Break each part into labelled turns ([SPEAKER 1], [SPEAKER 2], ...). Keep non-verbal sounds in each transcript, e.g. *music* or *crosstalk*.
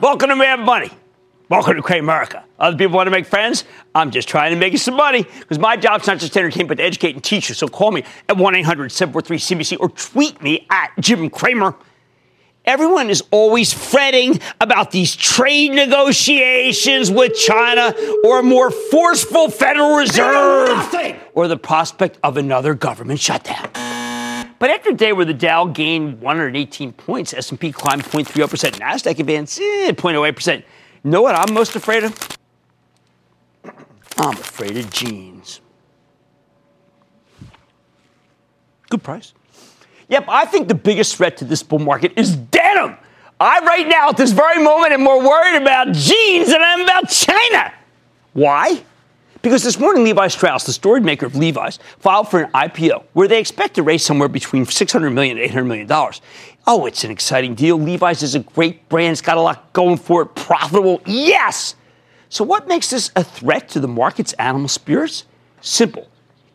[SPEAKER 1] Welcome to Mad Money. Welcome to Cramerica. Other people want to make friends? I'm just trying to make you some money because my job's not just to entertain, but to educate and teach you. So call me at 1 800 743 CNBC or tweet me at Jim Cramer. Everyone is always fretting about these trade negotiations with China or a more forceful Federal Reserve or the prospect of another government shutdown. But after a day where the Dow gained 118 points, S&P climbed 0.30%, Nasdaq advanced eh, 0.08%. You know what I'm most afraid of? I'm afraid of jeans. Good price. Yep, I think the biggest threat to this bull market is denim. I, right now, at this very moment, am more worried about jeans than I am about China. Why? Because this morning, Levi Strauss, the storied maker of Levi's, filed for an IPO where they expect to raise somewhere between $600 million and $800 million. Oh, it's an exciting deal. Levi's is a great brand. It's got a lot going for it. Profitable. Yes. So, what makes this a threat to the market's animal spirits? Simple.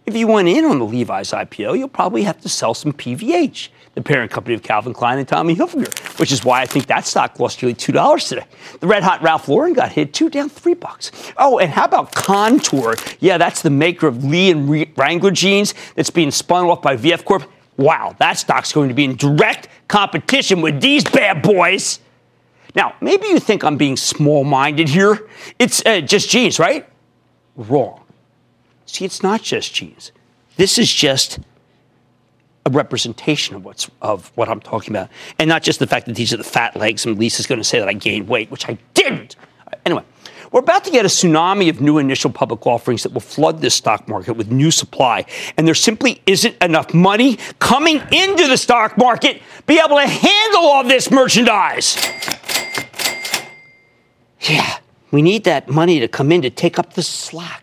[SPEAKER 1] If you went in on the Levi's IPO, you'll probably have to sell some PVH, the parent company of Calvin Klein and Tommy Hilfiger, which is why I think that stock lost nearly two dollars today. The red hot Ralph Lauren got hit too, down three bucks. Oh, and how about Kontoor? Yeah, that's the maker of Lee and Wrangler jeans that's being spun off by VF Corp. Wow, that stock's going to be in direct competition with these bad boys. Now, maybe you think I'm being small-minded here. It's uh, just jeans, right? Wrong. See, it's not just jeans. This is just a representation of what's of what I'm talking about, and not just the fact that these are the fat legs. And Lisa's going to say that I gained weight, which I didn't. Anyway, we're about to get a tsunami of new initial public offerings that will flood this stock market with new supply, and there simply isn't enough money coming into the stock market be able to handle all this merchandise. Yeah, we need that money to come in to take up the slack.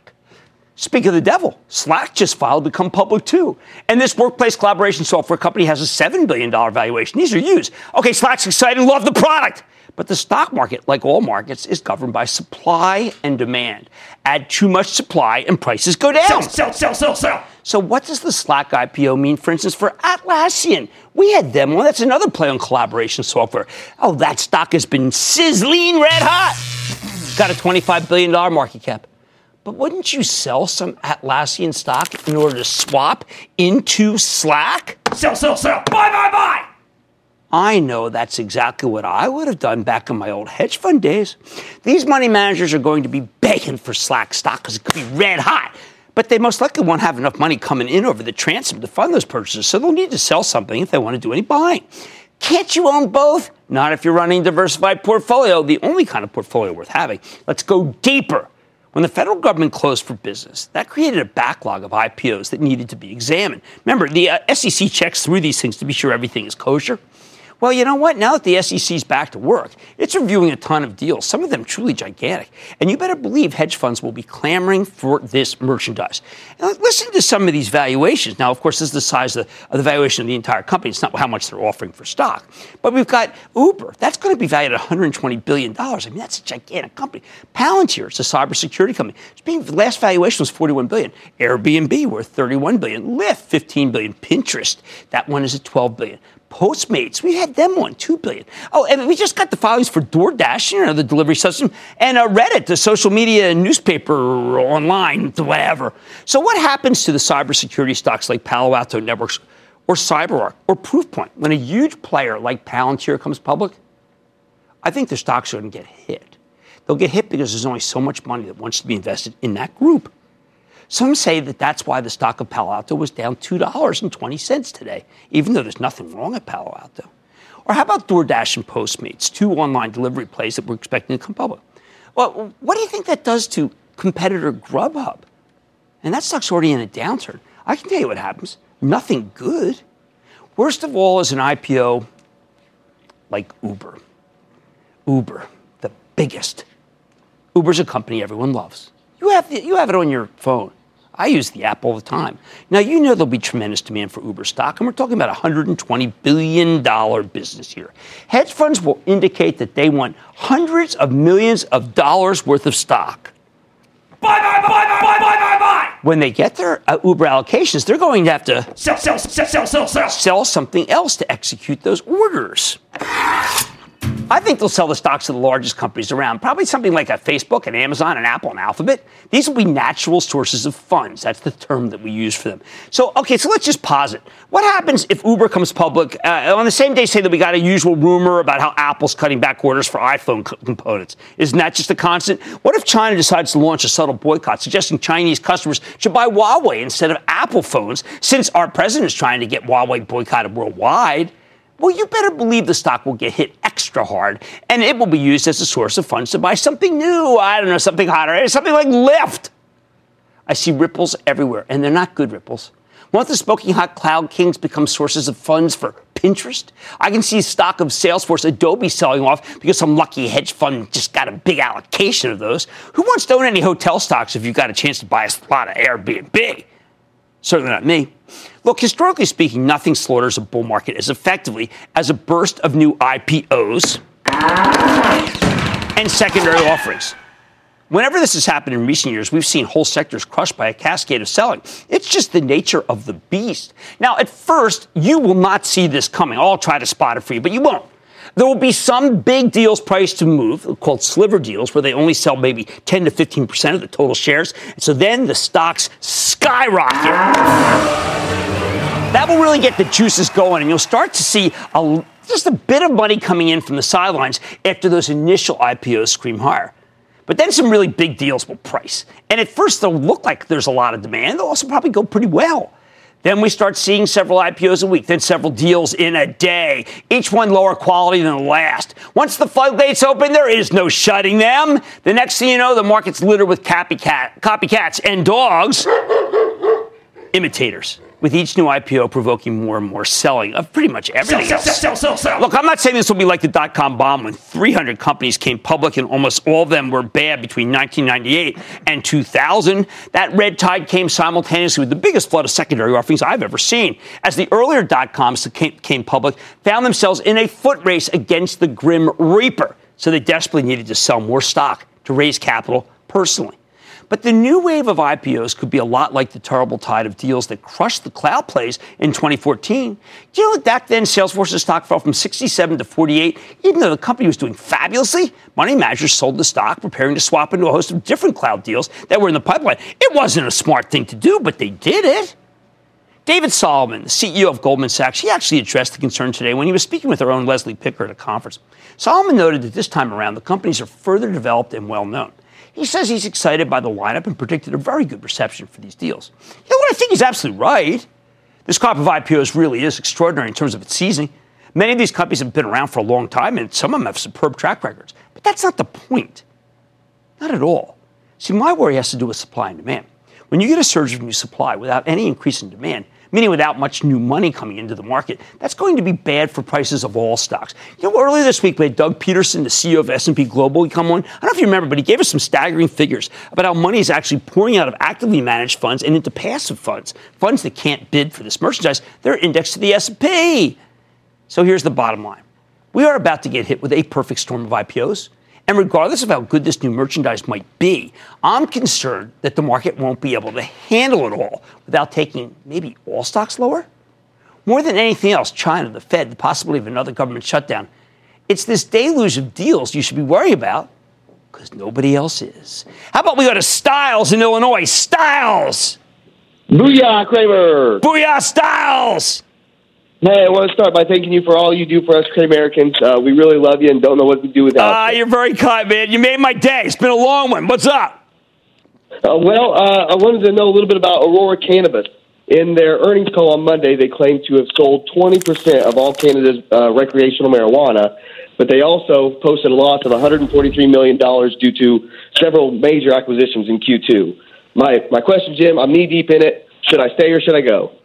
[SPEAKER 1] Speak of the devil, Slack just filed to become public too. And this workplace collaboration software company has a $7 billion valuation. These are used. Okay, Slack's excited, love the product. But the stock market, like all markets, is governed by supply and demand. Add too much supply and prices go down.
[SPEAKER 2] Sell, sell, sell, sell, sell.
[SPEAKER 1] So, what does the Slack IPO mean, for instance, for Atlassian? We had them. Well, that's another play on collaboration software. Oh, that stock has been sizzling red hot. Got a $25 billion market cap. But wouldn't you sell some Atlassian stock in order to swap into Slack?
[SPEAKER 2] Sell, sell, sell. Buy, buy, buy.
[SPEAKER 1] I know that's exactly what I would have done back in my old hedge fund days. These money managers are going to be begging for Slack stock because it could be red hot. But they most likely won't have enough money coming in over the transom to fund those purchases, so they'll need to sell something if they want to do any buying. Can't you own both? Not if you're running a diversified portfolio, the only kind of portfolio worth having. Let's go deeper. When the federal government closed for business, that created a backlog of IPOs that needed to be examined. Remember, the uh, SEC checks through these things to be sure everything is kosher. Well, you know what? Now that the SEC's back to work, it's reviewing a ton of deals, some of them truly gigantic. And you better believe hedge funds will be clamoring for this merchandise. And listen to some of these valuations. Now, of course, this is the size of the, valuation of the entire company. It's not how much they're offering for stock. But we've got Uber. That's going to be valued at $120 billion. I mean, that's a gigantic company. Palantir, it's a cybersecurity company. It's being, the last valuation was 41 billion. Airbnb worth 31 billion. Lyft, 15 billion. Pinterest, that one is at $12 billion. Postmates, we had them on two billion. Oh, and we just got the filings for DoorDash, you know, the delivery system, and uh, Reddit, the social media newspaper online, whatever. So, what happens to the cybersecurity stocks like Palo Alto Networks or CyberArk or Proofpoint when a huge player like Palantir comes public? I think the stocks are going to get hit. They'll get hit because there's only so much money that wants to be invested in that group. Some say that that's why the stock of Palo Alto was down $2.20 today, even though there's nothing wrong at Palo Alto. Or how about DoorDash and Postmates, two online delivery plays that we're expecting to come public? Well, what do you think that does to competitor Grubhub? And that stock's already in a downturn. I can tell you what happens nothing good. Worst of all is an IPO like Uber. Uber, the biggest. Uber's a company everyone loves. You have, you have it on your phone. I use the app all the time. Now, you know there'll be tremendous demand for Uber stock, and we're talking about a $120 billion business here. Hedge funds will indicate that they want hundreds of millions of dollars worth of stock.
[SPEAKER 2] Buy, buy, buy, buy, buy, buy, buy, buy.
[SPEAKER 1] When they get their uh, Uber allocations, they're going to have to
[SPEAKER 2] Sell, sell, sell, sell, sell, sell.
[SPEAKER 1] sell something else to execute those orders. I think they'll sell the stocks of the largest companies around, probably something like a Facebook, an Amazon, an Apple, and Alphabet. These will be natural sources of funds. That's the term that we use for them. So, okay, so let's just pause it. What happens if Uber comes public uh, on the same day? Say that we got a usual rumor about how Apple's cutting back orders for iPhone co- components. Isn't that just a constant? What if China decides to launch a subtle boycott, suggesting Chinese customers should buy Huawei instead of Apple phones, since our president is trying to get Huawei boycotted worldwide? Well, you better believe the stock will get hit extra hard, and it will be used as a source of funds to buy something new. I don't know, something hotter, something like Lyft. I see ripples everywhere, and they're not good ripples. Won't the smoking hot cloud kings become sources of funds for Pinterest? I can see stock of Salesforce, Adobe selling off because some lucky hedge fund just got a big allocation of those. Who wants to own any hotel stocks if you've got a chance to buy a spot of Airbnb? Certainly not me. Look, historically speaking, nothing slaughters a bull market as effectively as a burst of new IPOs and secondary offerings. Whenever this has happened in recent years, we've seen whole sectors crushed by a cascade of selling. It's just the nature of the beast. Now, at first, you will not see this coming. I'll try to spot it for you, but you won't. There will be some big deals priced to move, called sliver deals, where they only sell maybe 10 to 15% of the total shares. So then the stocks skyrocket. That will really get the juices going, and you'll start to see a, just a bit of money coming in from the sidelines after those initial IPOs scream higher. But then some really big deals will price. And at first, they'll look like there's a lot of demand. They'll also probably go pretty well. Then we start seeing several IPOs a week, then several deals in a day, each one lower quality than the last. Once the floodgates open, there is no shutting them. The next thing you know, the market's littered with copycat, copycats and dogs, imitators, with each new IPO provoking more and more selling of pretty much everything
[SPEAKER 2] sell,
[SPEAKER 1] else.
[SPEAKER 2] sell, sell, sell, sell.
[SPEAKER 1] Look, I'm not saying this will be like the dot com bomb when 300 companies came public and almost all of them were bad between 1998 and 2000. That red tide came simultaneously with the biggest flood of secondary offerings I've ever seen, as the earlier dot coms that came, came public found themselves in a foot race against the grim reaper. So they desperately needed to sell more stock to raise capital personally. But the new wave of IPOs could be a lot like the terrible tide of deals that crushed the cloud plays in 2014. Do you know that back then Salesforce's stock fell from 67 to 48, even though the company was doing fabulously? Money managers sold the stock, preparing to swap into a host of different cloud deals that were in the pipeline. It wasn't a smart thing to do, but they did it. David Solomon, the CEO of Goldman Sachs, he actually addressed the concern today when he was speaking with our own Leslie Picker at a conference. Solomon noted that this time around, the companies are further developed and well known. He says he's excited by the lineup and predicted a very good reception for these deals. You know what? I think he's absolutely right. This crop of IPOs really is extraordinary in terms of its seasoning. Many of these companies have been around for a long time, and some of them have superb track records. But that's not the point. Not at all. See, my worry has to do with supply and demand. When you get a surge of new supply without any increase in demand, meaning without much new money coming into the market, that's going to be bad for prices of all stocks. You know, earlier this week we had Doug Peterson, the CEO of S&P Global, come on. I don't know if you remember, but he gave us some staggering figures about how money is actually pouring out of actively managed funds and into passive funds, funds that can't bid for this merchandise. They're indexed to the S&P. So here's the bottom line. We are about to get hit with a perfect storm of IPOs. And regardless of how good this new merchandise might be, I'm concerned that the market won't be able to handle it all without taking maybe all stocks lower. More than anything else, China, the Fed, the possibility of another government shutdown, it's this deluge of deals you should be worried about because nobody else is. How about we go to Styles in Illinois? Styles!
[SPEAKER 3] Booyah, Cramer!
[SPEAKER 1] Booyah, Styles!
[SPEAKER 3] Hey, I want to start by thanking you for all you do for us, Cramericans. Uh, we really love you and don't know what to do without you.
[SPEAKER 1] Ah,
[SPEAKER 3] you.
[SPEAKER 1] you're very kind, man. You made my day. It's been a long one. What's up?
[SPEAKER 3] Uh, well, uh, I wanted to know a little bit about Aurora Cannabis. In their earnings call on Monday, they claimed to have sold 20% of all Canada's uh, recreational marijuana, but they also posted a loss of $143 million due to several major acquisitions in Q2. My, my question, Jim, I'm knee deep in it. Should I stay or should I go?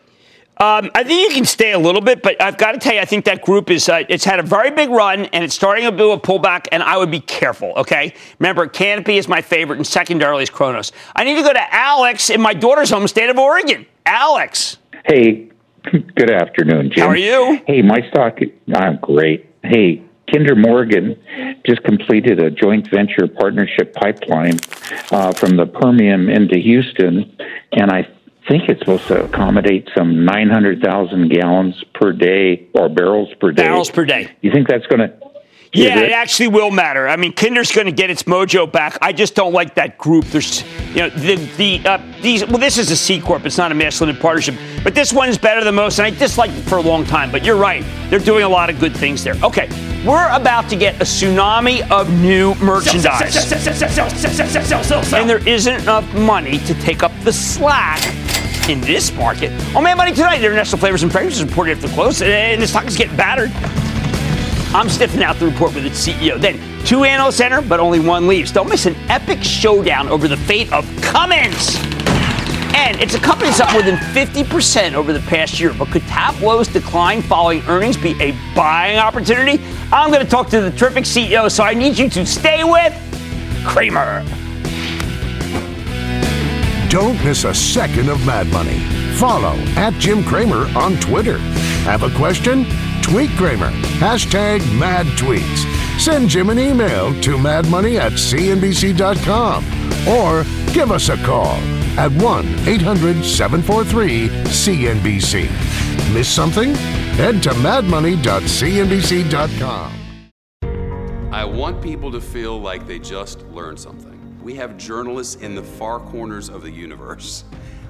[SPEAKER 1] Um, I think you can stay a little bit, but I've got to tell you, I think that group is uh, it's had a very big run and it's starting to do a pullback, and I would be careful. Okay, remember Canopy is my favorite, and secondarily is Cronos. I need to go to Alex in my daughter's home state of Oregon. Alex,
[SPEAKER 4] Hey, good afternoon, Jim.
[SPEAKER 1] how are you?
[SPEAKER 4] Hey, my stock, I'm great. Hey, Kinder Morgan just completed a joint venture partnership pipeline uh, from the Permian into Houston, and I think it's supposed to accommodate some 900,000 gallons per day or barrels per day.
[SPEAKER 1] Barrels per day.
[SPEAKER 4] You think that's going to?
[SPEAKER 1] Yeah, it actually will matter. I mean, Kinder's going to get its mojo back. I just don't like that group. There's, you know, the the uh, these. Well, this is a C corp. It's not a mass limited partnership, but this one is better than most, and I disliked it for a long time. But you're right. They're doing a lot of good things there. Okay, we're about to get a tsunami of new merchandise. And there isn't enough money to take up the slack in this market. Oh Mad Money tonight, International Flavors and Fragrances reported after the close, and the stock is getting battered. I'm sniffing out the report with its CEO. Then two analysts enter, but only one leaves. Don't miss an epic showdown over the fate of Cummins. And it's a company that's up more than 50% over the past year. But could Tableau's decline following earnings be a buying opportunity? I'm going to talk to the terrific CEO, so I need you to stay with Cramer.
[SPEAKER 5] Don't miss a second of Mad Money. Follow at Jim Cramer on Twitter. Have a question? Tweet Cramer. Hashtag mad tweets. Send Jim an email to madmoney at cnbc.com or give us a call at 1 800 743 CNBC. Miss something? Head to madmoney.cnbc.com.
[SPEAKER 6] I want people to feel like they just learned something. We have journalists in the far corners of the universe.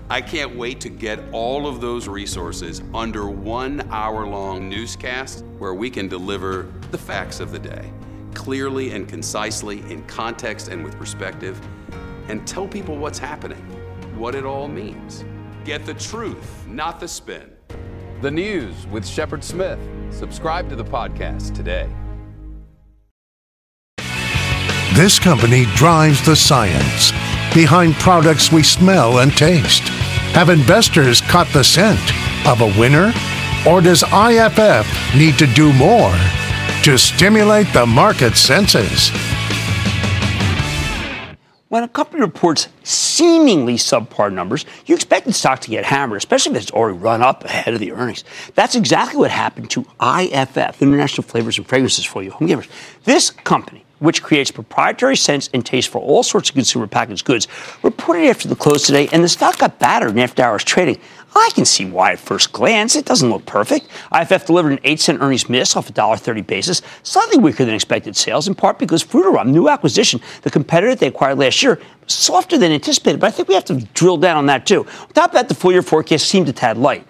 [SPEAKER 6] I can't wait to get all of those resources under one hour long newscast where we can deliver the facts of the day clearly and concisely, in context and with perspective, and tell people what's happening, what it all means. Get the truth, not the spin.
[SPEAKER 7] The News with Shepard Smith. Subscribe to the podcast today.
[SPEAKER 5] This company drives the science behind products we smell and taste. Have investors caught the scent of a winner? Or does IFF need to do more to stimulate the market senses?
[SPEAKER 1] When a company reports seemingly subpar numbers, you expect the stock to get hammered, especially if it's already run up ahead of the earnings. That's exactly what happened to IFF, International Flavors and Fragrances for you home Givers. This company, which creates proprietary scents and taste for all sorts of consumer packaged goods, reported after the close today, and the stock got battered in after hours trading. I can see why at first glance. It doesn't look perfect. IFF delivered an 8 cent earnings miss off a $1.30 basis, slightly weaker than expected sales, in part because Frutarom, new acquisition, the competitor they acquired last year, softer than anticipated. But I think we have to drill down on that too. On top of that, the full year forecast seemed a tad light.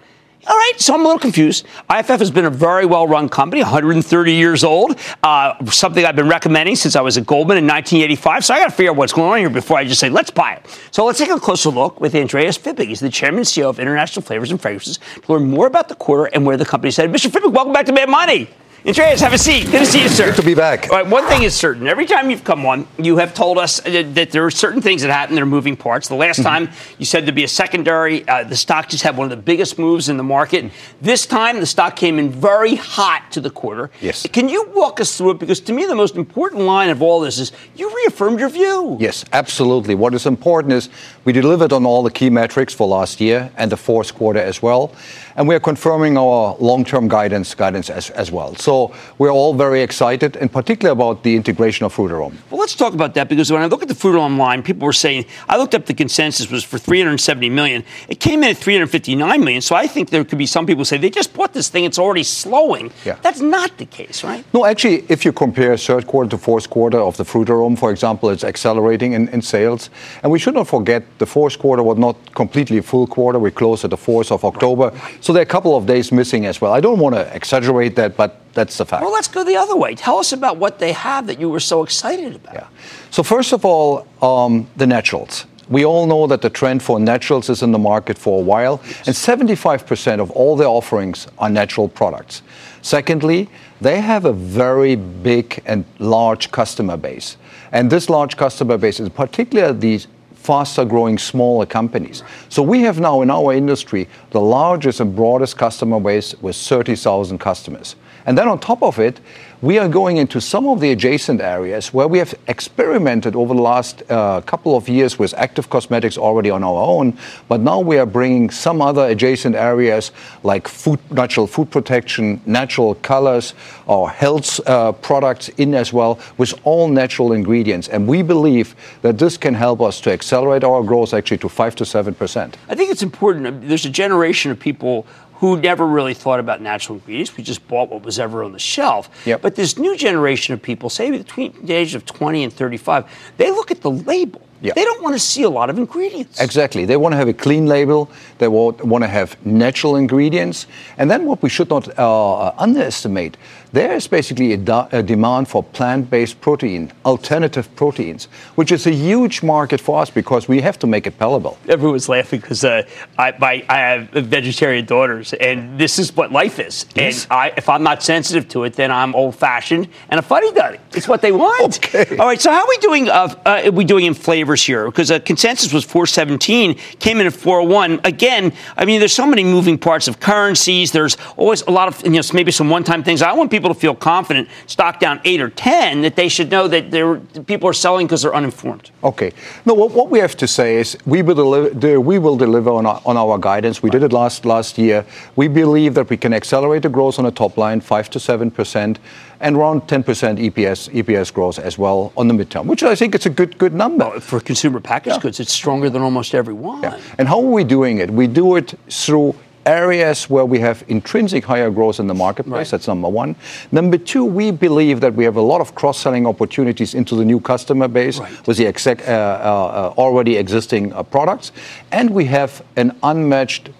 [SPEAKER 1] All right, so I'm a little confused. IFF has been a very well run company, 130 years old, uh, something I've been recommending since I was at Goldman in 1985. So I got to figure out what's going on here before I just say, let's buy it. So let's take a closer look with Andreas Fibig. He's the chairman and CEO of International Flavors and Fragrances to learn more about the quarter and where the company's headed. Mr. Fibig, welcome back to Mad Money. Andreas, have a seat. Good to see you, sir.
[SPEAKER 8] Good to be back.
[SPEAKER 1] All right, one thing is certain. Every time you've come on, you have told us uh, that there are certain things that happen that are moving parts. The last time you said there'd be a secondary, uh, the stock just had one of the biggest moves in the market. This time, the stock came in very hot to the quarter.
[SPEAKER 8] Yes.
[SPEAKER 1] Can you walk us through it? Because to me, the most important line of all this is you reaffirmed your view.
[SPEAKER 8] Yes, absolutely. What is important is we delivered on all the key metrics for last year and the fourth quarter as well. And we are confirming our long-term guidance guidance as, as well. So we're all very excited, in particular about the integration of Frutarom.
[SPEAKER 1] Well, let's talk about that because when I look at the Frutarom line, people were saying I looked up the consensus was for 370 million. It came in at 359 million. So I think there could be some people say they just bought this thing; it's already slowing.
[SPEAKER 8] Yeah.
[SPEAKER 1] That's not the case, right?
[SPEAKER 8] No, actually, if you compare third quarter to fourth quarter of the Frutarom, for example, it's accelerating in, in sales. And we should not forget the fourth quarter was not completely a full quarter. We closed at the 4th of October. So there are a couple of days missing as well. I don't want to exaggerate that, but that's the fact.
[SPEAKER 1] Well, let's go the other way. Tell us about what they have that you were so excited about.
[SPEAKER 8] Yeah. So first of all, um, the naturals. We all know that the trend for naturals is in the market for a while, and 75% of all their offerings are natural products. Secondly, they have a very big and large customer base. And this large customer base is particularly these faster growing smaller companies. So we have now in our industry the largest and broadest customer base with 30,000 customers. And then on top of it, we are going into some of the adjacent areas where we have experimented over the last uh, couple of years with active cosmetics already on our own, but now we are bringing some other adjacent areas like food, natural food protection, natural colors, or health uh, products in as well with all natural ingredients. And we believe that this can help us to accelerate our growth actually to 5 to 7%.
[SPEAKER 1] I think it's important. There's a generation of people who never really thought about natural ingredients. We just bought what was ever on the shelf.
[SPEAKER 8] Yep.
[SPEAKER 1] But this new generation of people, say between the age of 20 and 35, they look at the label. They don't want to see a lot of ingredients.
[SPEAKER 8] Exactly. They want to have a clean label. They want to have natural ingredients. And then what we should not uh, underestimate, there is basically a, a demand for plant-based protein, alternative proteins, which is a huge market for us because we have to make it palatable.
[SPEAKER 1] Everyone's laughing because uh, I, my, I have vegetarian daughters, and this is what life is.
[SPEAKER 8] Yes.
[SPEAKER 1] And I, if I'm not sensitive to it, then I'm old-fashioned and a fuddy-duddy. It's what they *laughs* want.
[SPEAKER 8] Okay.
[SPEAKER 1] All right. So how are we doing? Uh, uh, are we doing in flavors here? Because uh, consensus was 417, came in at 401. Again, I mean, there's so many moving parts of currencies. There's always a lot of you know maybe some one-time things. I want people to feel confident, stock down eight or ten, that they should know that people are selling because they're uninformed.
[SPEAKER 8] Okay. No, what, what we have to say is we will deliver, we will deliver on our, on our guidance. We did it last last year. We believe that we can accelerate the growth on the top line, five to seven percent, and around 10% EPS EPS growth as well on the midterm, which I think is a good good number.
[SPEAKER 1] For consumer packaged
[SPEAKER 8] Yeah.
[SPEAKER 1] goods, it's stronger than almost every one.
[SPEAKER 8] Yeah. And how are we doing it? We do it through areas where we have intrinsic higher growth in the marketplace.
[SPEAKER 1] Right.
[SPEAKER 8] That's number one. Number two, we believe that we have a lot of cross-selling opportunities into the new customer base
[SPEAKER 1] Right.
[SPEAKER 8] with the exec, uh, uh, already existing uh, products, and we have an unmatched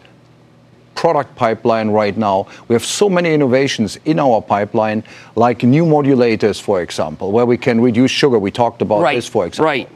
[SPEAKER 8] product pipeline right now. We have so many innovations in our pipeline, like new modulators, for example, where we can reduce sugar. We talked about
[SPEAKER 1] right.
[SPEAKER 8] this, for example.
[SPEAKER 1] Right.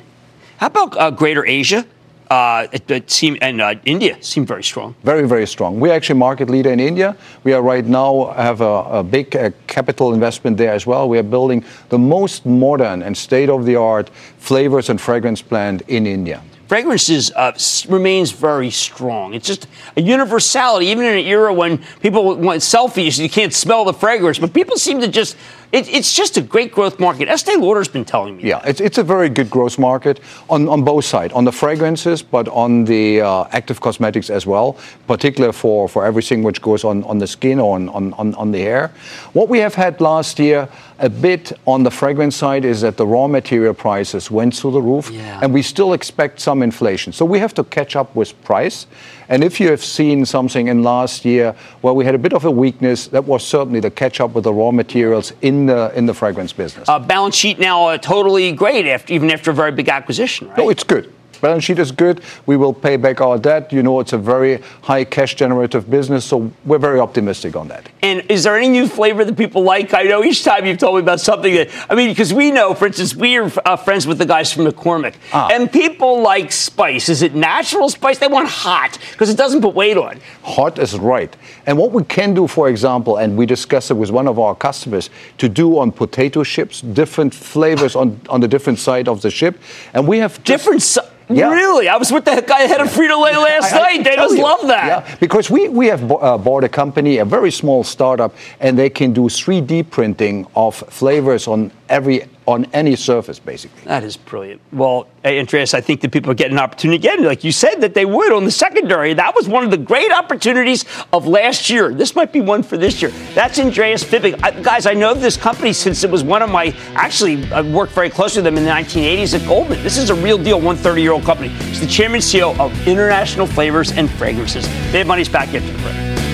[SPEAKER 1] How about uh, Greater Asia? Uh, it, it seem, and uh, India seem very strong.
[SPEAKER 8] Very, very strong. We're actually market leader in India. We are right now have a, a big uh, capital investment there as well. We are building the most modern and state-of-the-art flavors and fragrance plant in India.
[SPEAKER 1] Fragrances uh, remains very strong. It's just a universality, even in an era when people want selfies, you can't smell the fragrance. But people seem to just, it, it's just a great growth market. Estee Lauder's been telling me.
[SPEAKER 8] Yeah, it's, it's a very good growth market on, on both sides, on the fragrances, but on the uh, active cosmetics as well, particularly for, for everything which goes on, on the skin or on, on, on, on the hair. What we have had last year, a bit on the fragrance side, is that the raw material prices went through the roof,
[SPEAKER 1] Yeah.
[SPEAKER 8] and we still expect some inflation. So we have to catch up with price. And if you have seen something in last year where we had a bit of a weakness, that was certainly the catch up with the raw materials in the, in the fragrance business.
[SPEAKER 1] Uh, balance sheet now uh, totally great, after, even after a very big acquisition, right?
[SPEAKER 8] No, it's good. Balance sheet is good. We will pay back our debt. You know, it's a very high cash generative business, so we're very optimistic on that.
[SPEAKER 1] And is there any new flavor that people like? I know each time you've told me about something that, I mean, because we know, for instance, we are uh, friends with the guys from McCormick,
[SPEAKER 8] Ah.
[SPEAKER 1] and people like spice. Is it natural spice? They want hot because it doesn't put weight on.
[SPEAKER 8] Hot is right. And what we can do, for example, and we discussed it with one of our customers, to do on potato chips, different flavors on, on the different side of the chip. And we have just-
[SPEAKER 1] Different. Si-
[SPEAKER 8] Yeah.
[SPEAKER 1] Really? I was with the guy head of Frito Lay last
[SPEAKER 8] I- I
[SPEAKER 1] night. They just
[SPEAKER 8] you.
[SPEAKER 1] love that.
[SPEAKER 8] Yeah, because we, we have uh, bought a company, a very small startup, and they can do 3D printing of flavors on every on any surface, basically.
[SPEAKER 1] That is brilliant. Well, Andreas, I think that people getting an opportunity again, like you said, that they would on the secondary. That was one of the great opportunities of last year. This might be one for this year. That's Andreas Fibig. I, guys, I know this company since it was one of my, actually, I worked very closely with them in the 1980s at Goldman. This is a real deal, 130 year old company. He's the chairman and CEO of International Flavors and Fragrances. They have money's back after the break.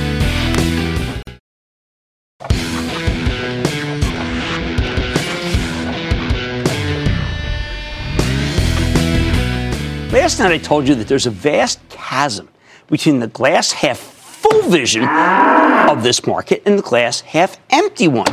[SPEAKER 1] Last night I told you that there's a vast chasm between the glass half full vision of this market and the glass half empty one.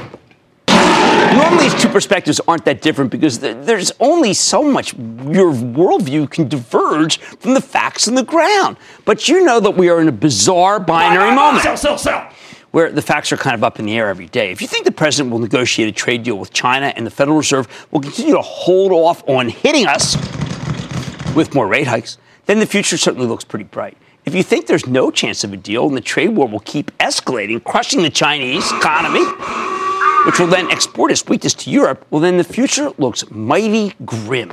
[SPEAKER 1] Normally, these two perspectives aren't that different because there's only so much your worldview can diverge from the facts on the ground. But you know that we are in a bizarre binary moment.
[SPEAKER 2] Sell, sell, sell
[SPEAKER 1] where the facts are kind of up in the air every day. If you think the president will negotiate a trade deal with China and the Federal Reserve will continue to hold off on hitting us with more rate hikes, then the future certainly looks pretty bright. If you think there's no chance of a deal and the trade war will keep escalating, crushing the Chinese economy, which will then export its weakness to Europe, well, then the future looks mighty grim.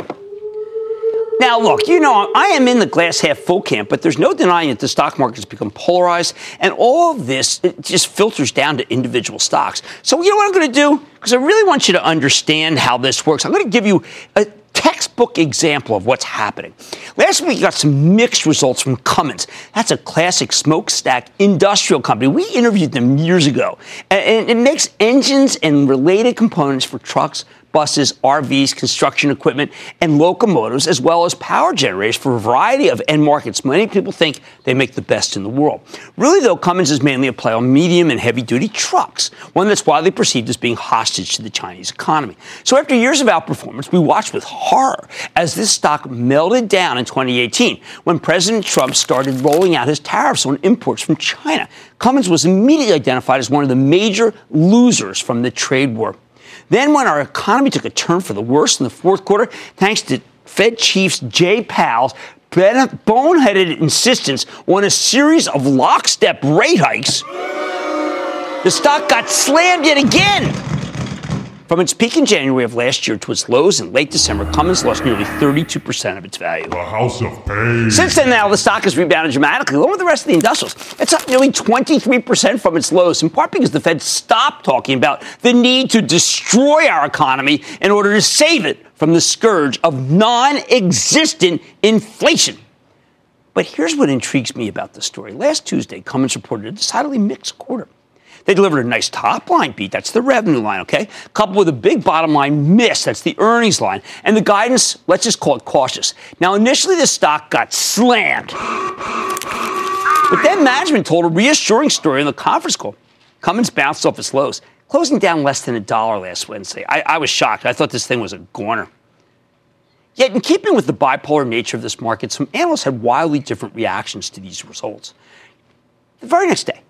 [SPEAKER 1] Now, look, you know, I am in the glass half full camp, but there's no denying that the stock market has become polarized, and all of this just filters down to individual stocks. So, you know what I'm going to do? Because I really want you to understand how this works. I'm going to give you a textbook example of what's happening. Last week, we got some mixed results from Cummins. That's a classic smokestack industrial company. We interviewed them years ago, and it makes engines and related components for trucks buses, RVs, construction equipment, and locomotives, as well as power generators for a variety of end markets. Many people think they make the best in the world. Really, though, Cummins is mainly a play on medium and heavy duty trucks, one that's widely perceived as being hostage to the Chinese economy. So, after years of outperformance, we watched with horror as this stock melted down in 2018 when President Trump started rolling out his tariffs on imports from China. Cummins was immediately identified as one of the major losers from the trade war. Then, when our economy took a turn for the worse in the fourth quarter, thanks to Fed chiefs Jay Powell's boneheaded insistence on a series of lockstep rate hikes, the stock got slammed yet again. From its peak in January of last year to its lows in late December, Cummins lost nearly 32% of its value.
[SPEAKER 9] The house of pain.
[SPEAKER 1] Since then, now the stock has rebounded dramatically, along with the rest of the industrials. It's up nearly 23% from its lows, in part because the Fed stopped talking about the need to destroy our economy in order to save it from the scourge of non existent inflation. But here's what intrigues me about the story. Last Tuesday, Cummins reported a decidedly mixed quarter. They delivered a nice top line beat. That's the revenue line, okay? Coupled with a big bottom line miss. That's the earnings line. And the guidance, let's just call it cautious. Now, initially, the stock got slammed. But then management told a reassuring story in the conference call. Cummins bounced off its lows, closing down less than a dollar last Wednesday. I, I was shocked. I thought this thing was a goner. Yet, in keeping with the bipolar nature of this market, some analysts had wildly different reactions to these results. The very next day,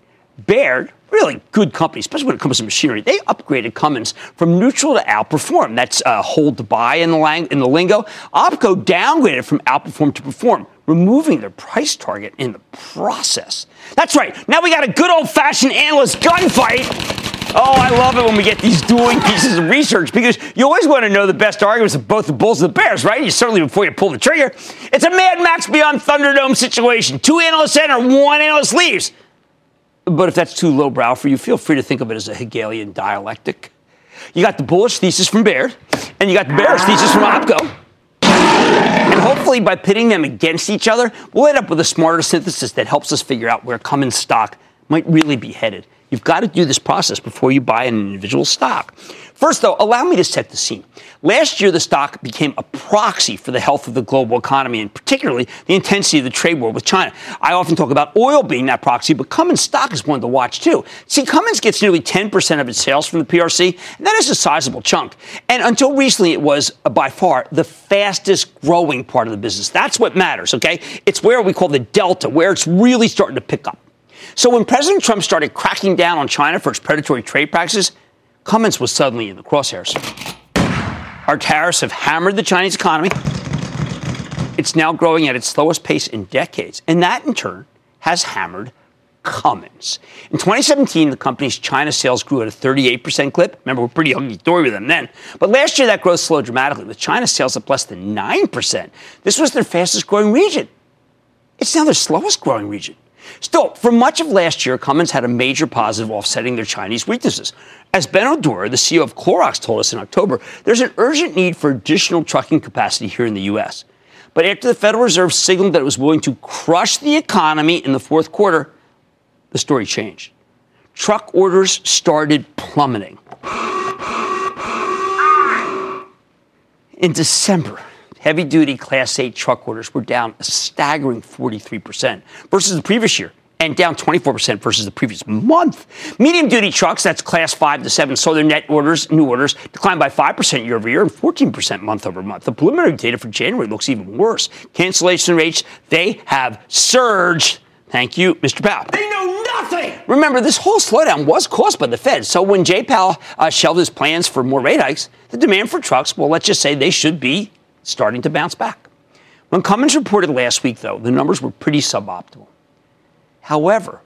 [SPEAKER 1] Baird, really good company, especially when it comes to machinery, they upgraded Cummins from neutral to outperform. That's uh, hold to buy in the, lang- in the lingo. Opco downgraded from outperform to perform, removing their price target in the process. That's right. Now we got a good old fashioned analyst gunfight. Oh, I love it when we get these dueling pieces of research because you always want to know the best arguments of both the Bulls and the Bears, right? You certainly before you pull the trigger. It's a Mad Max Beyond Thunderdome situation. Two analysts enter, one analyst leaves. But if that's too lowbrow for you, feel free to think of it as a Hegelian dialectic. You got the bullish thesis from Baird, and you got the bearish thesis from OPCO. And hopefully, by pitting them against each other, we'll end up with a smarter synthesis that helps us figure out where Cummins stock might really be headed. You've got to do this process before you buy an individual stock. First, though, allow me to set the scene. Last year, the stock became a proxy for the health of the global economy and particularly the intensity of the trade war with China. I often talk about oil being that proxy, but Cummins stock is one to watch too. See, Cummins gets nearly 10% of its sales from the PRC, and that is a sizable chunk. And until recently, it was uh, by far the fastest growing part of the business. That's what matters, okay? It's where we call the delta, where it's really starting to pick up. So when President Trump started cracking down on China for its predatory trade practices, Cummins was suddenly in the crosshairs. Our tariffs have hammered the Chinese economy. It's now growing at its slowest pace in decades. And that, in turn, has hammered Cummins. In 2017, the company's China sales grew at a 38% clip. Remember, we're pretty hunky dory with them then. But last year, that growth slowed dramatically, with China sales up less than 9%. This was their fastest growing region. It's now their slowest growing region. Still, for much of last year, Cummins had a major positive offsetting their Chinese weaknesses. As Benno Dorer, the CEO of Clorox, told us in October, there's an urgent need for additional trucking capacity here in the U.S. But after the Federal Reserve signaled that it was willing to crush the economy in the fourth quarter, the story changed. Truck orders started plummeting. In December, heavy duty Class 8 truck orders were down a staggering 43% versus the previous year and down 24% versus the previous month. Medium duty trucks, that's class 5 to 7, so their net orders, new orders, declined by 5% year over year and 14% month over month. The preliminary data for January looks even worse. Cancellation rates, they have surged. Thank you, Mr. Powell.
[SPEAKER 2] They know nothing.
[SPEAKER 1] Remember, this whole slowdown was caused by the Fed. So when Jay Powell uh, shelved his plans for more rate hikes, the demand for trucks, well, let's just say they should be starting to bounce back. When Cummins reported last week, though, the numbers were pretty suboptimal. However,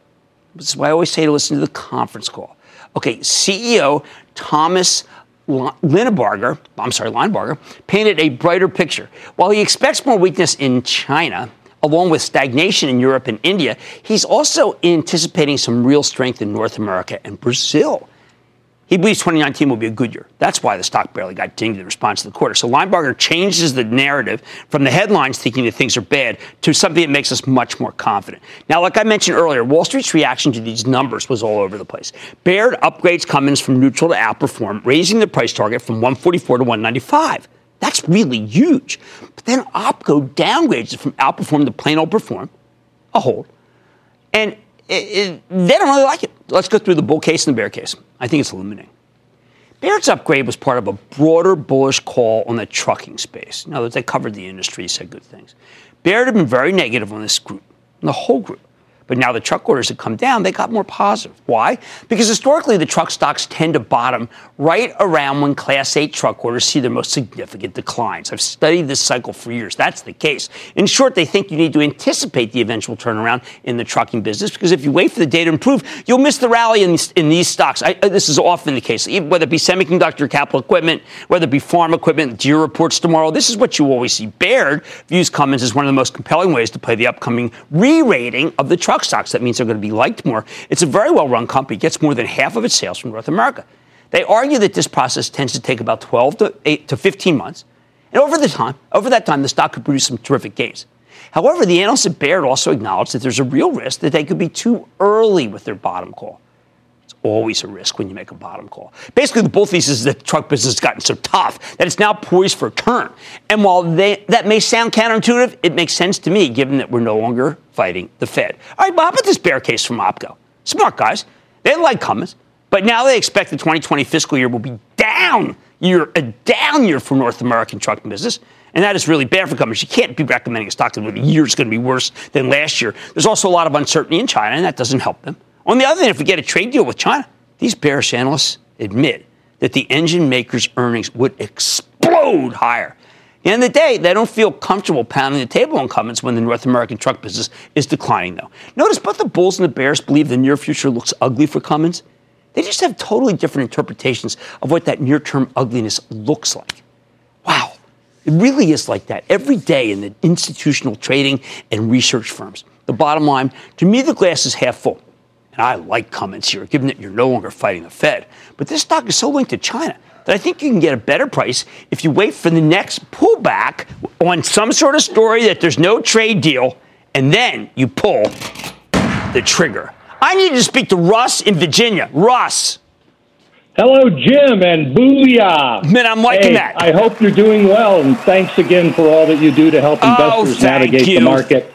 [SPEAKER 1] this is why I always say to listen to the conference call. Okay, CEO Thomas Linebarger, I'm sorry, Linebarger, painted a brighter picture. While he expects more weakness in China, along with stagnation in Europe and India, he's also anticipating some real strength in North America and Brazil. He believes 2019 will be a good year. That's why the stock barely got dinged in response to the quarter. So Linebarger changes the narrative from the headlines thinking that things are bad to something that makes us much more confident. Now, like I mentioned earlier, Wall Street's reaction to these numbers was all over the place. Baird upgrades Cummins from neutral to outperform, raising the price target from 144 to 195. That's really huge. But then OPCO downgrades it from outperform to plain old perform, a hold. And it, it, they don't really like it. Let's go through the bull case and the bear case. I think it's illuminating. Baird's upgrade was part of a broader bullish call on the trucking space. In other words, they covered the industry, said good things. Baird had been very negative on this group, the whole group. But now the truck orders have come down, they got more positive. Why? Because historically, the truck stocks tend to bottom right around when Class 8 truck orders see their most significant declines. I've studied this cycle for years. That's the case. In short, they think you need to anticipate the eventual turnaround in the trucking business because if you wait for the data to improve, you'll miss the rally in these, in these stocks. I, uh, this is often the case, whether it be semiconductor capital equipment, whether it be farm equipment, Deere reports tomorrow. This is what you always see. Baird views Cummins as one of the most compelling ways to play the upcoming re rating of the truck stocks. That means they're going to be liked more. It's a very well run company, gets more than half of its sales from North America. They argue that this process tends to take about 12 to 8 to 15 months. And over the time, over that time, the stock could produce some terrific gains. However, the analysts at Baird also acknowledge that there's a real risk that they could be too early with their bottom call always a risk when you make a bottom call. Basically, the bull thesis is that the truck business has gotten so tough that it's now poised for a turn. And while they, that may sound counterintuitive, it makes sense to me given that we're no longer fighting the Fed. All right, but how about this bear case from OPCO? Smart guys. They like Cummins, but now they expect the 2020 fiscal year will be down year, a down year for North American trucking business. And that is really bad for companies. You can't be recommending a stock that the year is going to be worse than last year. There's also a lot of uncertainty in China, and that doesn't help them. On the other hand, if we get a trade deal with China, these bearish analysts admit that the engine makers' earnings would explode higher. At the end of the day, they don't feel comfortable pounding the table on Cummins when the North American truck business is declining, though. Notice both the bulls and the bears believe the near future looks ugly for Cummins. They just have totally different interpretations of what that near term ugliness looks like. Wow. It really is like that every day in the institutional trading and research firms. The bottom line to me, the glass is half full. And I like Cummins here, given that you're no longer fighting the Fed. But this stock is so linked to China that I think you can get a better price if you wait for the next pullback on some sort of story that there's no trade deal, and then you pull the trigger. I need to speak to Russ in Virginia. Russ.
[SPEAKER 9] Hello, Jim, and booyah.
[SPEAKER 1] Man, I'm liking
[SPEAKER 9] hey,
[SPEAKER 1] that.
[SPEAKER 9] I hope you're doing well, and thanks again for all that you do to help
[SPEAKER 1] oh,
[SPEAKER 9] investors oh, navigate
[SPEAKER 1] you.
[SPEAKER 9] the market.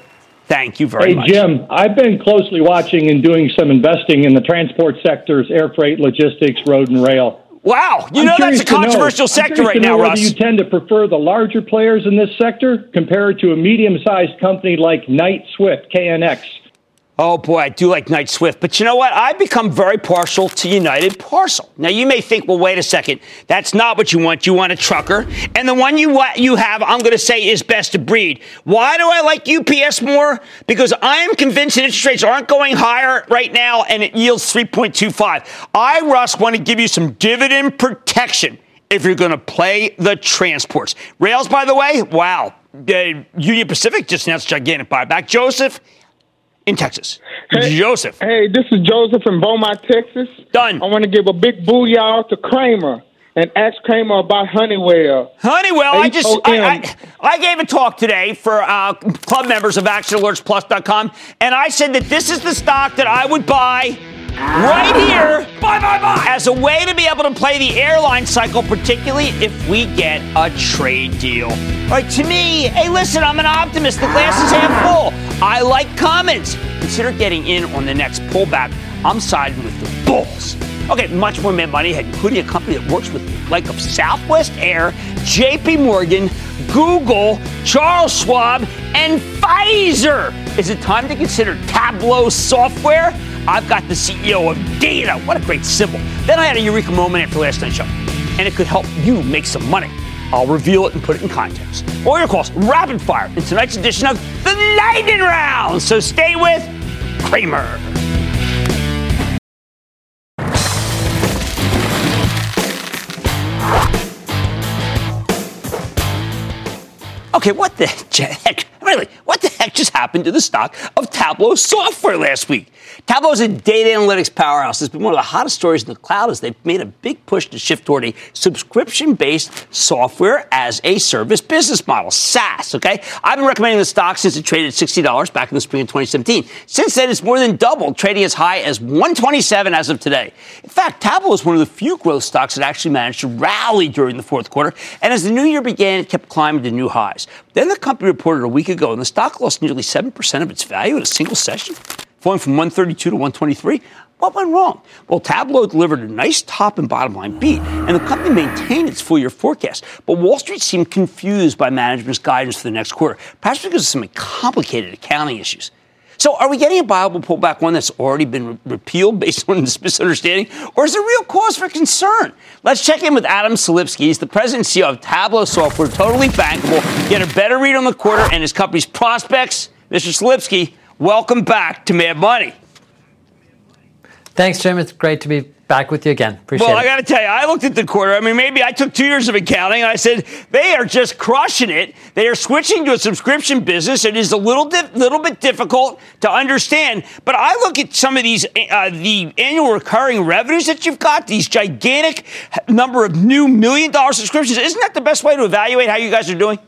[SPEAKER 1] Thank you very
[SPEAKER 9] hey,
[SPEAKER 1] much.
[SPEAKER 9] Hey, Jim, I've been closely watching and doing some investing in the transport sectors, air freight, logistics, road, and rail.
[SPEAKER 1] Wow, you
[SPEAKER 9] I'm
[SPEAKER 1] know that's a controversial sector right now,
[SPEAKER 9] Russ. You tend to prefer the larger players in this sector compared to a medium-sized company like Knight Swift KNX
[SPEAKER 1] Oh boy, I do like Knight Swift. But you know what? I've become very partial to United Parcel. Now you may think, well, wait a second. That's not what you want. You want a trucker. And the one you you have, I'm going to say, is best of breed. Why do I like UPS more? Because I am convinced that interest rates aren't going higher right now and it yields 3.25. I, Russ, want to give you some dividend protection if you're going to play the transports. Rails, by the way, wow. Uh, Union Pacific just announced gigantic buyback. Joseph, in Texas.
[SPEAKER 10] Hey,
[SPEAKER 1] Joseph.
[SPEAKER 10] Hey, this is Joseph in Beaumont, Texas.
[SPEAKER 1] Done.
[SPEAKER 10] I want to give a big booyah to Cramer and ask Cramer about Honeywell.
[SPEAKER 1] Honeywell, I just I, I, I, gave a talk today for uh, club members of ActionAlertsPlus.com, and I said that this is the stock that I would buy right here
[SPEAKER 2] buy, buy, buy.
[SPEAKER 1] as a way to be able to play the airline cycle, particularly if we get a trade deal. Right to me, hey, listen, I'm an optimist. The glass is half full. I like Cummins. consider getting in on the next pullback. I'm siding with the bulls. Okay, much more Mad Money, including a company that works with like of Southwest Air, JP Morgan, Google, Charles Schwab, and Pfizer. Is it time to consider Tableau software? I've got the CEO of Data. What a great symbol. Then I had a eureka moment after last night's show, and it could help you make some money. I'll reveal it and put it in context. Your calls, rapid fire, in tonight's edition of the Lightning Round. So stay with Cramer. Okay, what the *laughs* heck? Really, what the heck just happened to the stock of Tableau software last week? Tableau is a data analytics powerhouse. It's been one of the hottest stories in the cloud as they've made a big push to shift toward a subscription-based software as a service business model, SaaS, okay? I've been recommending the stock since it traded $60 back in the spring of 2017. Since then, it's more than doubled, trading as high as 127 as of today. In fact, Tableau is one of the few growth stocks that actually managed to rally during the fourth quarter, and as the new year began, it kept climbing to new highs. Then the company reported a week ago, and the stock lost nearly 7% of its value in a single session, falling from 132 to 123. What went wrong? Well, Tableau delivered a nice top and bottom line beat, and the company maintained its full year forecast. But Wall Street seemed confused by management's guidance for the next quarter, perhaps because of some complicated accounting issues. So, are we getting a viable pullback, one that's already been re- repealed based on this misunderstanding, or is there real cause for concern? Let's check in with Adam Selipsky. He's the president and CEO of Tableau Software, totally bankable. Get a better read on the quarter and his company's prospects. Mr. Selipsky, welcome back to Mad Money.
[SPEAKER 11] Thanks, Jim. It's great to be back with you again. Appreciate
[SPEAKER 1] well,
[SPEAKER 11] it.
[SPEAKER 1] I got to tell you, I looked at the quarter. I mean, maybe I took two years of accounting and I said they are just crushing it. They are switching to a subscription business. It is a little di- little bit difficult to understand. But I look at some of these uh, the annual recurring revenues that you've got. These gigantic number of new million dollar subscriptions. Isn't that the best way to evaluate how you guys are doing?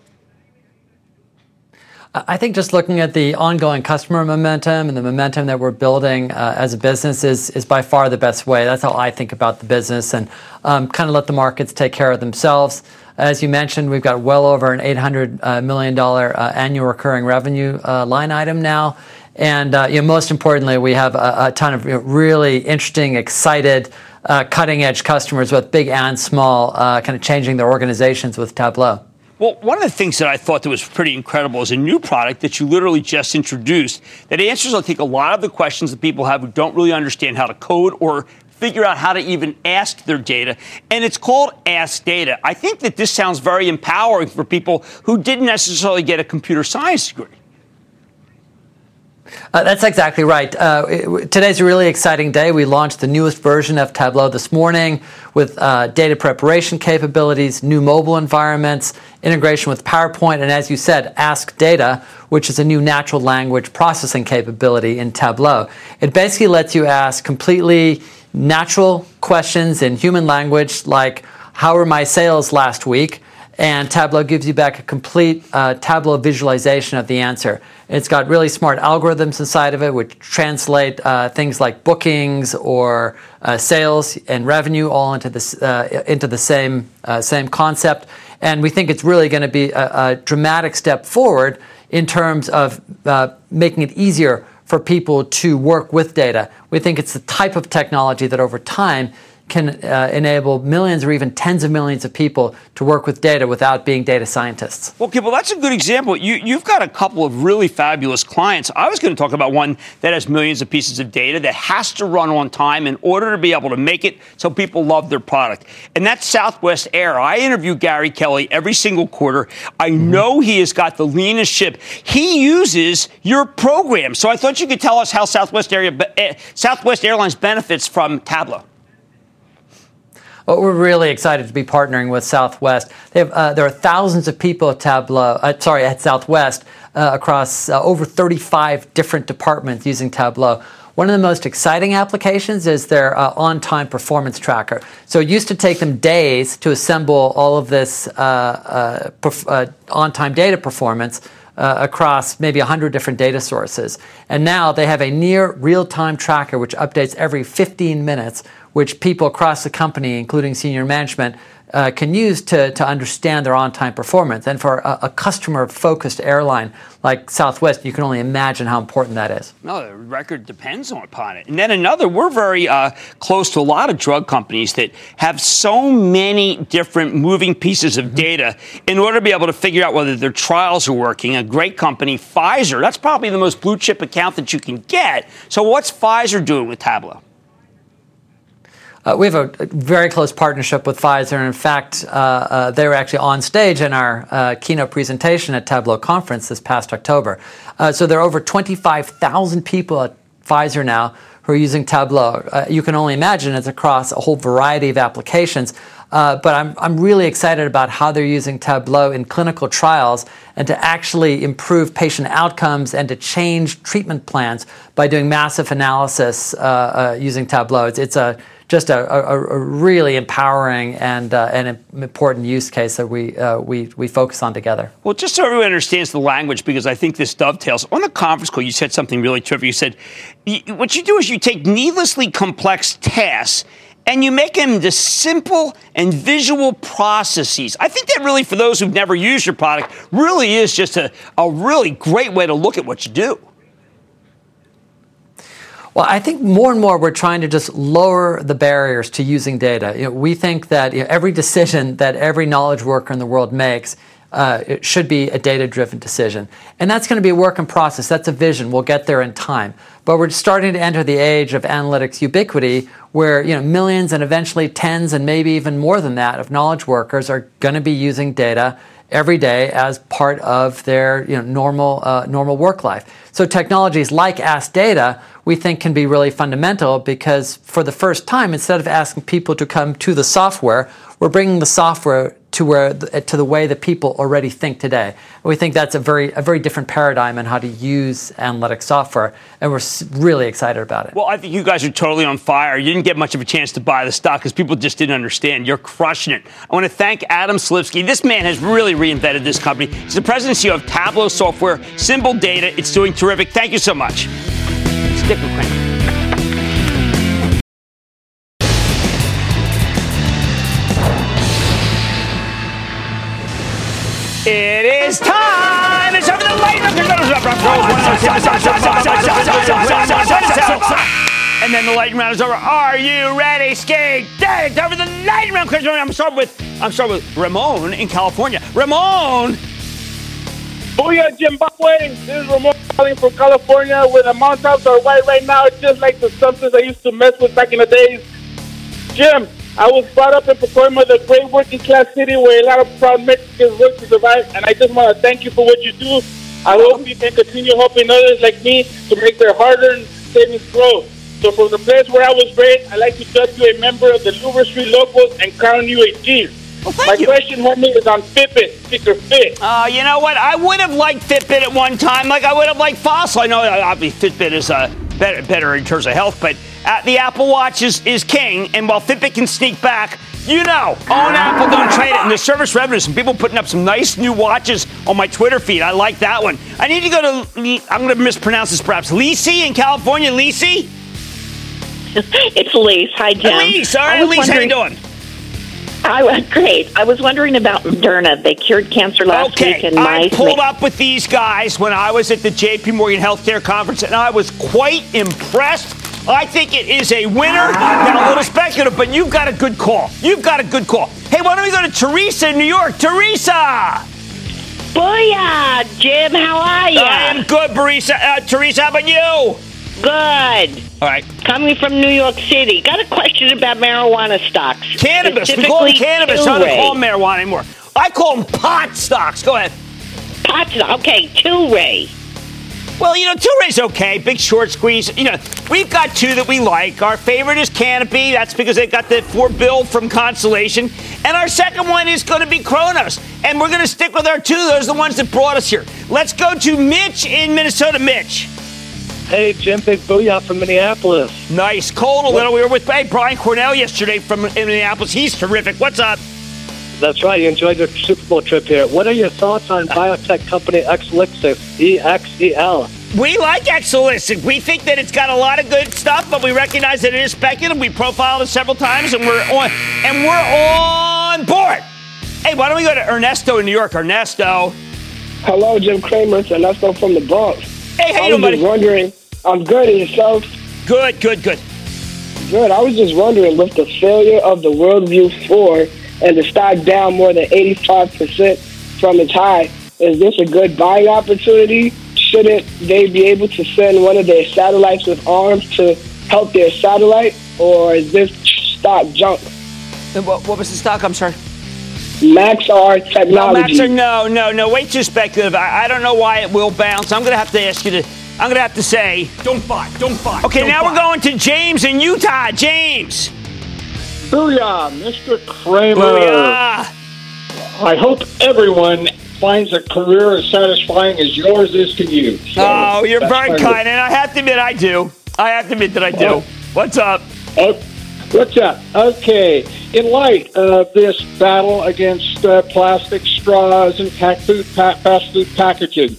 [SPEAKER 11] I think just looking at the ongoing customer momentum and the momentum that we're building uh, as a business is, is by far the best way. That's how I think about the business and um, kind of let the markets take care of themselves. As you mentioned, we've got well over an $800 million uh, uh, annual recurring revenue uh, line item now. And uh, you know, most importantly, we have a, a ton of really interesting, excited, uh, cutting edge customers, both big and small, kind of changing their organizations with Tableau.
[SPEAKER 1] Well, one of the things that I thought that was pretty incredible is a new product that you literally just introduced that answers, I think, a lot of the questions that people have who don't really understand how to code or figure out how to even ask their data. And it's called Ask Data. I think that this sounds very empowering for people who didn't necessarily get a computer science degree.
[SPEAKER 11] Uh, that's exactly right. Uh, it, today's a really exciting day. We launched the newest version of Tableau this morning with uh, data preparation capabilities, new mobile environments, integration with PowerPoint, and as you said, Ask Data, which is a new natural language processing capability in Tableau. It basically lets you ask completely natural questions in human language, like, How were my sales last week? And Tableau gives you back a complete uh, Tableau visualization of the answer. It's got really smart algorithms inside of it, which translate uh, things like bookings or uh, sales and revenue all into this uh, into the same uh, same concept. And we think it's really going to be a, a, dramatic step forward in terms of uh, making it easier for people to work with data. We think it's the type of technology that over time can uh, enable millions or even tens of millions of people to work with data without being data scientists.
[SPEAKER 1] Okay, well, that's a good example. You, you've got a couple of really fabulous clients. I was going to talk about one that has millions of pieces of data that has to run on time in order to be able to make it so people love their product. And that's Southwest Air. I interview Gary Kelly every single quarter. I mm-hmm. know he has got the leanest ship. He uses your program. So I thought you could tell us how Southwest, Area, eh, Southwest Airlines benefits from Tableau.
[SPEAKER 11] Well, we're really excited to be partnering with Southwest. Have, uh, there are thousands of people at Tableau, uh, sorry, at Southwest uh, across uh, over 35 different departments using Tableau. One of the most exciting applications is their uh, on time performance tracker. So it used to take them days to assemble all of this uh, perf- on time data performance. Uh, across maybe 100 different data sources. And now they have a near real time tracker which updates every 15 minutes which people across the company, including senior management, uh, can use to, to understand their on time performance. And for a, a customer focused airline like Southwest, you can only imagine how important that is.
[SPEAKER 1] No, the record depends upon it. And then another, we're very uh, close to a lot of drug companies that have so many different moving pieces of data in order to be able to figure out whether their trials are working. A great company, Pfizer, that's probably the most blue chip account that you can get. So, what's Pfizer doing with Tableau?
[SPEAKER 11] Uh, we have a, very close partnership with Pfizer. And in fact, uh, uh, they were actually on stage in our uh, keynote presentation at Tableau Conference this past October. Uh, so there are over 25,000 people at Pfizer now who are using Tableau. Uh, you can only imagine it's across a whole variety of applications. but I'm, I'm really excited about how they're using Tableau in clinical trials and to actually improve patient outcomes and to change treatment plans by doing massive analysis using Tableau. It's, it's a just a, a, a really empowering and uh, an important use case that we, uh, we, we focus on together.
[SPEAKER 1] Well, just so everyone understands the language, because I think this dovetails. On the conference call, you said something really terrific. You said, what you do is you take needlessly complex tasks and you make them into simple and visual processes. I think that really, for those who've never used your product, really is just a, a really great way to look at what you do.
[SPEAKER 11] Well, I think more and more we're trying to just lower the barriers to using data. You know, we think that you know, every decision that every knowledge worker in the world makes uh, it should be a data driven decision. And that's going to be a work in process. That's a vision. We'll get there in time. But we're starting to enter the age of analytics ubiquity where you know, millions and eventually tens and maybe even more than that of knowledge workers are going to be using data every day as part of their you know, normal, uh, normal work life. So technologies like Ask Data we think can be really fundamental because for the first time, instead of asking people to come to the software, we're bringing the software to where uh, to the way that people already think today. we think that's a very a very different paradigm in how to use analytic software, and we're really excited about it.
[SPEAKER 1] Well, I think you guys are totally on fire. You didn't get much of a chance to buy the stock because people just didn't understand. You're crushing it. I want to thank Adam Selipsky. This man has really reinvented this company. He's the president and CEO of Tableau Software, Symbol Data. It's doing terrific. Thank you so much. Stick with. It is time! It's over the light! And then the lightning round is over. Are you ready, skate? It's over the lightning round. I'm starting with I'm starting with Ramon in California. Ramon.
[SPEAKER 10] Booyah, Zimbabwe. This is Ramon calling from California where the mountains are white right now. It's just like the substance I used to mess with back in the days. Jim, I was brought up in Pacoima, the great working class city where a lot of proud Mexicans work to survive, and I just want to thank you for what you do. I hope you can continue helping others like me to make their hard-earned savings grow. So from the place where I was raised, I'd like to judge you a member of the Louver Street Locals and crown you a chief.
[SPEAKER 1] Well,
[SPEAKER 10] My
[SPEAKER 1] you.
[SPEAKER 10] question, homie, is on Fitbit, Sticker Fit.
[SPEAKER 1] Uh, you know what? I would have liked Fitbit at one time, like I would have liked Fossil. I know uh, obviously Fitbit is uh, better, better in terms of health, but uh, the Apple Watch is, is king, and while Fitbit can sneak back, you know, own Apple, don't trade it. And the service revenue, some people putting up some nice new watches on my Twitter feed. I like that one. I need to go to, I'm going to mispronounce this perhaps, Lisi in California. Lisi? *laughs*
[SPEAKER 12] it's Lise. Hi, Jim.
[SPEAKER 1] Lise, all right, Lise, how you doing?
[SPEAKER 12] I was great. I was wondering about Moderna. They cured cancer last
[SPEAKER 1] okay.
[SPEAKER 12] week in
[SPEAKER 1] I pulled up with these guys when I was at the J.P. Morgan Healthcare Conference, and I was quite impressed. I think it is a winner. Now, a little speculative, but you've got a good call. You've got a good call. Hey, why don't we go to Teresa in New York? Teresa!
[SPEAKER 13] Booyah! Jim, how are you?
[SPEAKER 1] I am good, Teresa. Uh, Teresa, how about you?
[SPEAKER 13] Good.
[SPEAKER 1] All right.
[SPEAKER 13] Coming from New York City. Got a question about marijuana stocks.
[SPEAKER 1] Cannabis. We call them cannabis. I don't call them marijuana anymore. I call them pot stocks. Go ahead.
[SPEAKER 13] Pot stock. Okay, Tilray.
[SPEAKER 1] Well, you know, two rays okay. Big short squeeze. You know, we've got two that we like. Our favorite is Canopy. That's because they got the four bill from Constellation. And our second one is going to be Cronos. And we're going to stick with our two. Those are the ones that brought us here. Let's go to Mitch in Minnesota. Mitch.
[SPEAKER 14] Hey, Jim Big Booyah from Minneapolis.
[SPEAKER 1] Nice. Cold a little. We were with hey, Brian Cornell yesterday from Minneapolis. He's terrific. What's up?
[SPEAKER 14] That's right. You enjoyed your Super Bowl trip here. What are your thoughts on biotech company Exelixis, E-X-E-L?
[SPEAKER 1] We like Exelixis. We think that it's got a lot of good stuff, but we recognize that it is speculative. We profiled it several times, and we're on, and we're on on board. Hey, why don't we go to Ernesto in New York? Ernesto.
[SPEAKER 15] Hello, Jim Cramer. It's Ernesto from the Bronx.
[SPEAKER 1] Hey, how
[SPEAKER 15] I
[SPEAKER 1] you
[SPEAKER 15] was
[SPEAKER 1] doing,
[SPEAKER 15] just
[SPEAKER 1] buddy?
[SPEAKER 15] wondering. I'm good, and yourself?
[SPEAKER 1] Good, good, good.
[SPEAKER 15] Good. I was just wondering, with the failure of the Worldview 4 and the stock down more than 85% from its high, is this a good buying opportunity? Shouldn't they be able to send one of their satellites with arms to help their satellite, or is this stock junk?
[SPEAKER 1] And what, what was the stock? I'm sorry.
[SPEAKER 15] Maxar
[SPEAKER 1] No,
[SPEAKER 15] Technology.
[SPEAKER 1] Maxar, no, no, no. Way too speculative. I, I don't know why it will bounce. I'm going to have to ask you to. I'm going to have to say.
[SPEAKER 2] Don't buy. Don't buy.
[SPEAKER 1] Okay,
[SPEAKER 2] don't
[SPEAKER 1] now
[SPEAKER 2] buy.
[SPEAKER 1] we're going to James in Utah. James.
[SPEAKER 16] Booyah, Mr. Cramer.
[SPEAKER 1] Booyah.
[SPEAKER 16] I hope everyone finds a career as satisfying as yours is to you. So
[SPEAKER 1] Oh, you're very kind, and I have to admit I do. I have to admit that I do.
[SPEAKER 16] Oh.
[SPEAKER 1] What's up?
[SPEAKER 16] Oh, what's up? Okay, in light of this battle against uh, plastic straws and pack food, pa- fast food packaging,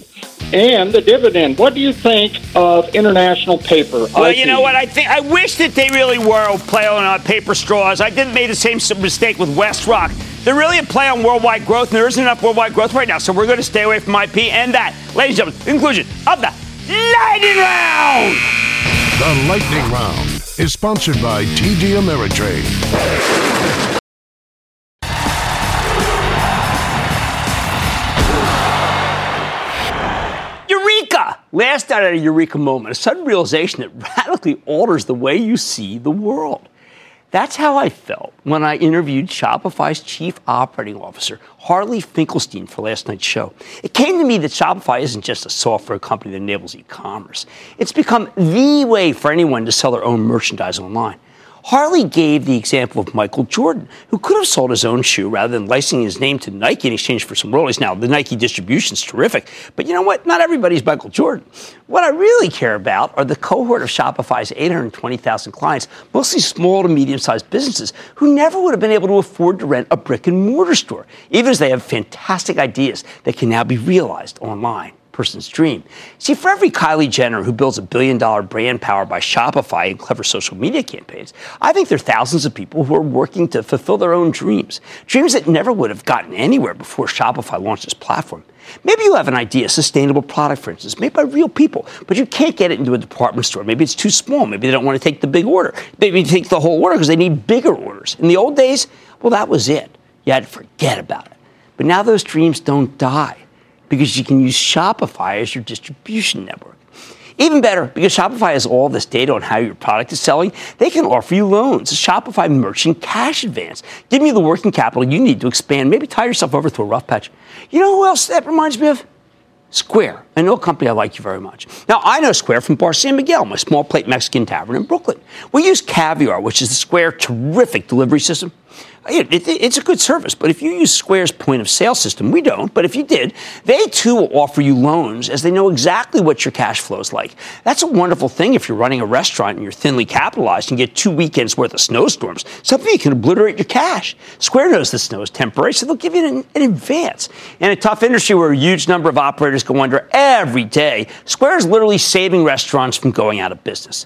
[SPEAKER 16] and the dividend, what do you think of international paper?
[SPEAKER 1] Well,
[SPEAKER 16] IP?
[SPEAKER 1] you know what? I think I wish that they really were playing on uh, paper straws. I didn't make the same mistake with WestRock. They're really a play on worldwide growth, and there isn't enough worldwide growth right now. So we're going to stay away from IP and that, ladies and gentlemen. Conclusion of the lightning round.
[SPEAKER 5] The Lightning Round is sponsored by TD Ameritrade.
[SPEAKER 1] Last night a eureka moment, a sudden realization that radically alters the way you see the world. That's how I felt when I interviewed Shopify's chief operating officer, Harley Finkelstein, for last night's show. It came to me that Shopify isn't just a software company that enables e commerce, it's become the way for anyone to sell their own merchandise online. Harley gave the example of Michael Jordan, who could have sold his own shoe rather than licensing his name to Nike in exchange for some royalties. Now, the Nike distribution is terrific, but you know what? Not everybody's Michael Jordan. What I really care about are the cohort of Shopify's 820,000 clients, mostly small to medium sized businesses, who never would have been able to afford to rent a brick and mortar store, even as they have fantastic ideas that can now be realized online person's dream. See, for every Kylie Jenner who builds a billion dollar brand power by Shopify and clever social media campaigns, I think there are thousands of people who are working to fulfill their own dreams. Dreams that never would have gotten anywhere before Shopify launched this platform. Maybe you have an idea, a sustainable product, for instance, made by real people, but you can't get it into a department store. Maybe it's too small. Maybe they don't want to take the big order. Maybe they take the whole order because they need bigger orders. In the old days, well, that was it. You had to forget about it. But now those dreams don't die because you can use Shopify as your distribution network. Even better, because Shopify has all this data on how your product is selling, they can offer you loans, a Shopify merchant cash advance, giving you the working capital you need to expand, maybe tie yourself over through a rough patch. You know who else that reminds me of? Square, I know a company I like you very much. Now, I know Square from Bar San Miguel, my small plate Mexican tavern in Brooklyn. We use Caviar, which is the Square terrific delivery system. It- it- it's a good service, but if you use Square's point of sale system, we don't, but if you did, they too will offer you loans as they know exactly what your cash flow is like. That's a wonderful thing if you're running a restaurant and you're thinly capitalized and get two weekends worth of snowstorms. Something can obliterate your cash. Square knows the snow is temporary, so they'll give you an, an advance. In a tough industry where a huge number of operators go under every day, Square is literally saving restaurants from going out of business.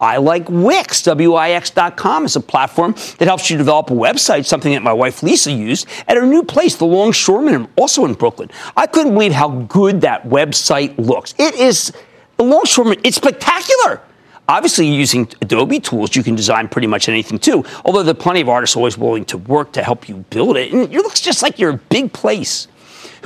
[SPEAKER 1] I like Wix, W-I-X.com. It's a platform that helps you develop a website, something that my wife Lisa used at her new place, the Longshoreman, also in Brooklyn. I couldn't believe how good that website looks. It is, the Longshoreman, it's spectacular. Obviously, using Adobe tools, you can design pretty much anything too, although there are plenty of artists always willing to work to help you build it. And it looks just like you're a big place.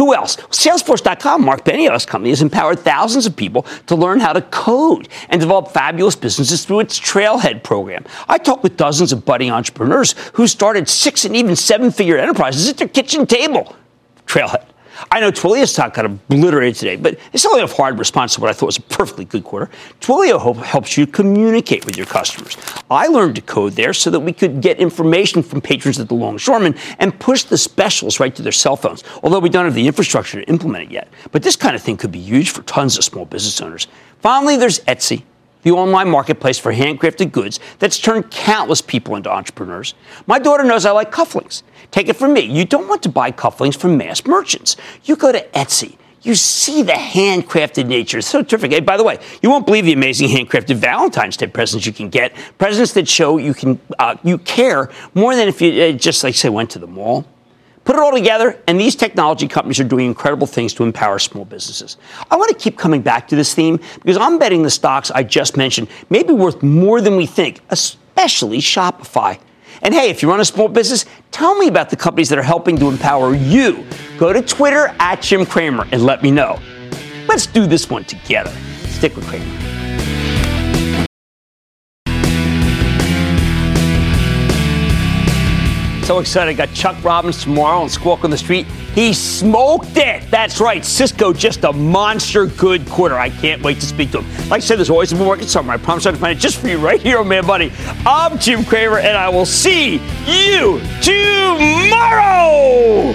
[SPEAKER 1] Who else? Salesforce.com, Marc Benioff's company, has empowered thousands of people to learn how to code and develop fabulous businesses through its Trailhead program. I talked with dozens of budding entrepreneurs who started six and even seven figure enterprises at their kitchen table. Trailhead. I know Twilio stock got obliterated today, but it's only a hard response to what I thought was a perfectly good quarter. Twilio helps you communicate with your customers. I learned to code there so that we could get information from patrons at the Longshoreman and push the specials right to their cell phones, although we don't have the infrastructure to implement it yet. But this kind of thing could be huge for tons of small business owners. Finally, there's Etsy the online marketplace for handcrafted goods that's turned countless people into entrepreneurs. My daughter knows I like cufflinks. Take it from me, you don't want to buy cufflinks from mass merchants. You go to Etsy. you see the handcrafted nature. It's so terrific. Hey, by the way, you won't believe the amazing handcrafted Valentine's Day presents you can get. Presents that show you can uh, you care more than if you uh, just like say went to the mall. Put it all together, and these technology companies are doing incredible things to empower small businesses. I want to keep coming back to this theme because I'm betting the stocks I just mentioned may be worth more than we think, especially Shopify. And hey, if you run a small business, tell me about the companies that are helping to empower you. Go to Twitter at Jim Cramer and let me know. Let's do this one together. Stick with Cramer. So excited. I got Chuck Robbins tomorrow on Squawk on the Street. He smoked it. That's right. Cisco just a monster good quarter. I can't wait to speak to him. Like I said, there's always a market somewhere. I promise I'll find it just for you right here on Mad Money. I'm Jim Cramer, and I will see you tomorrow.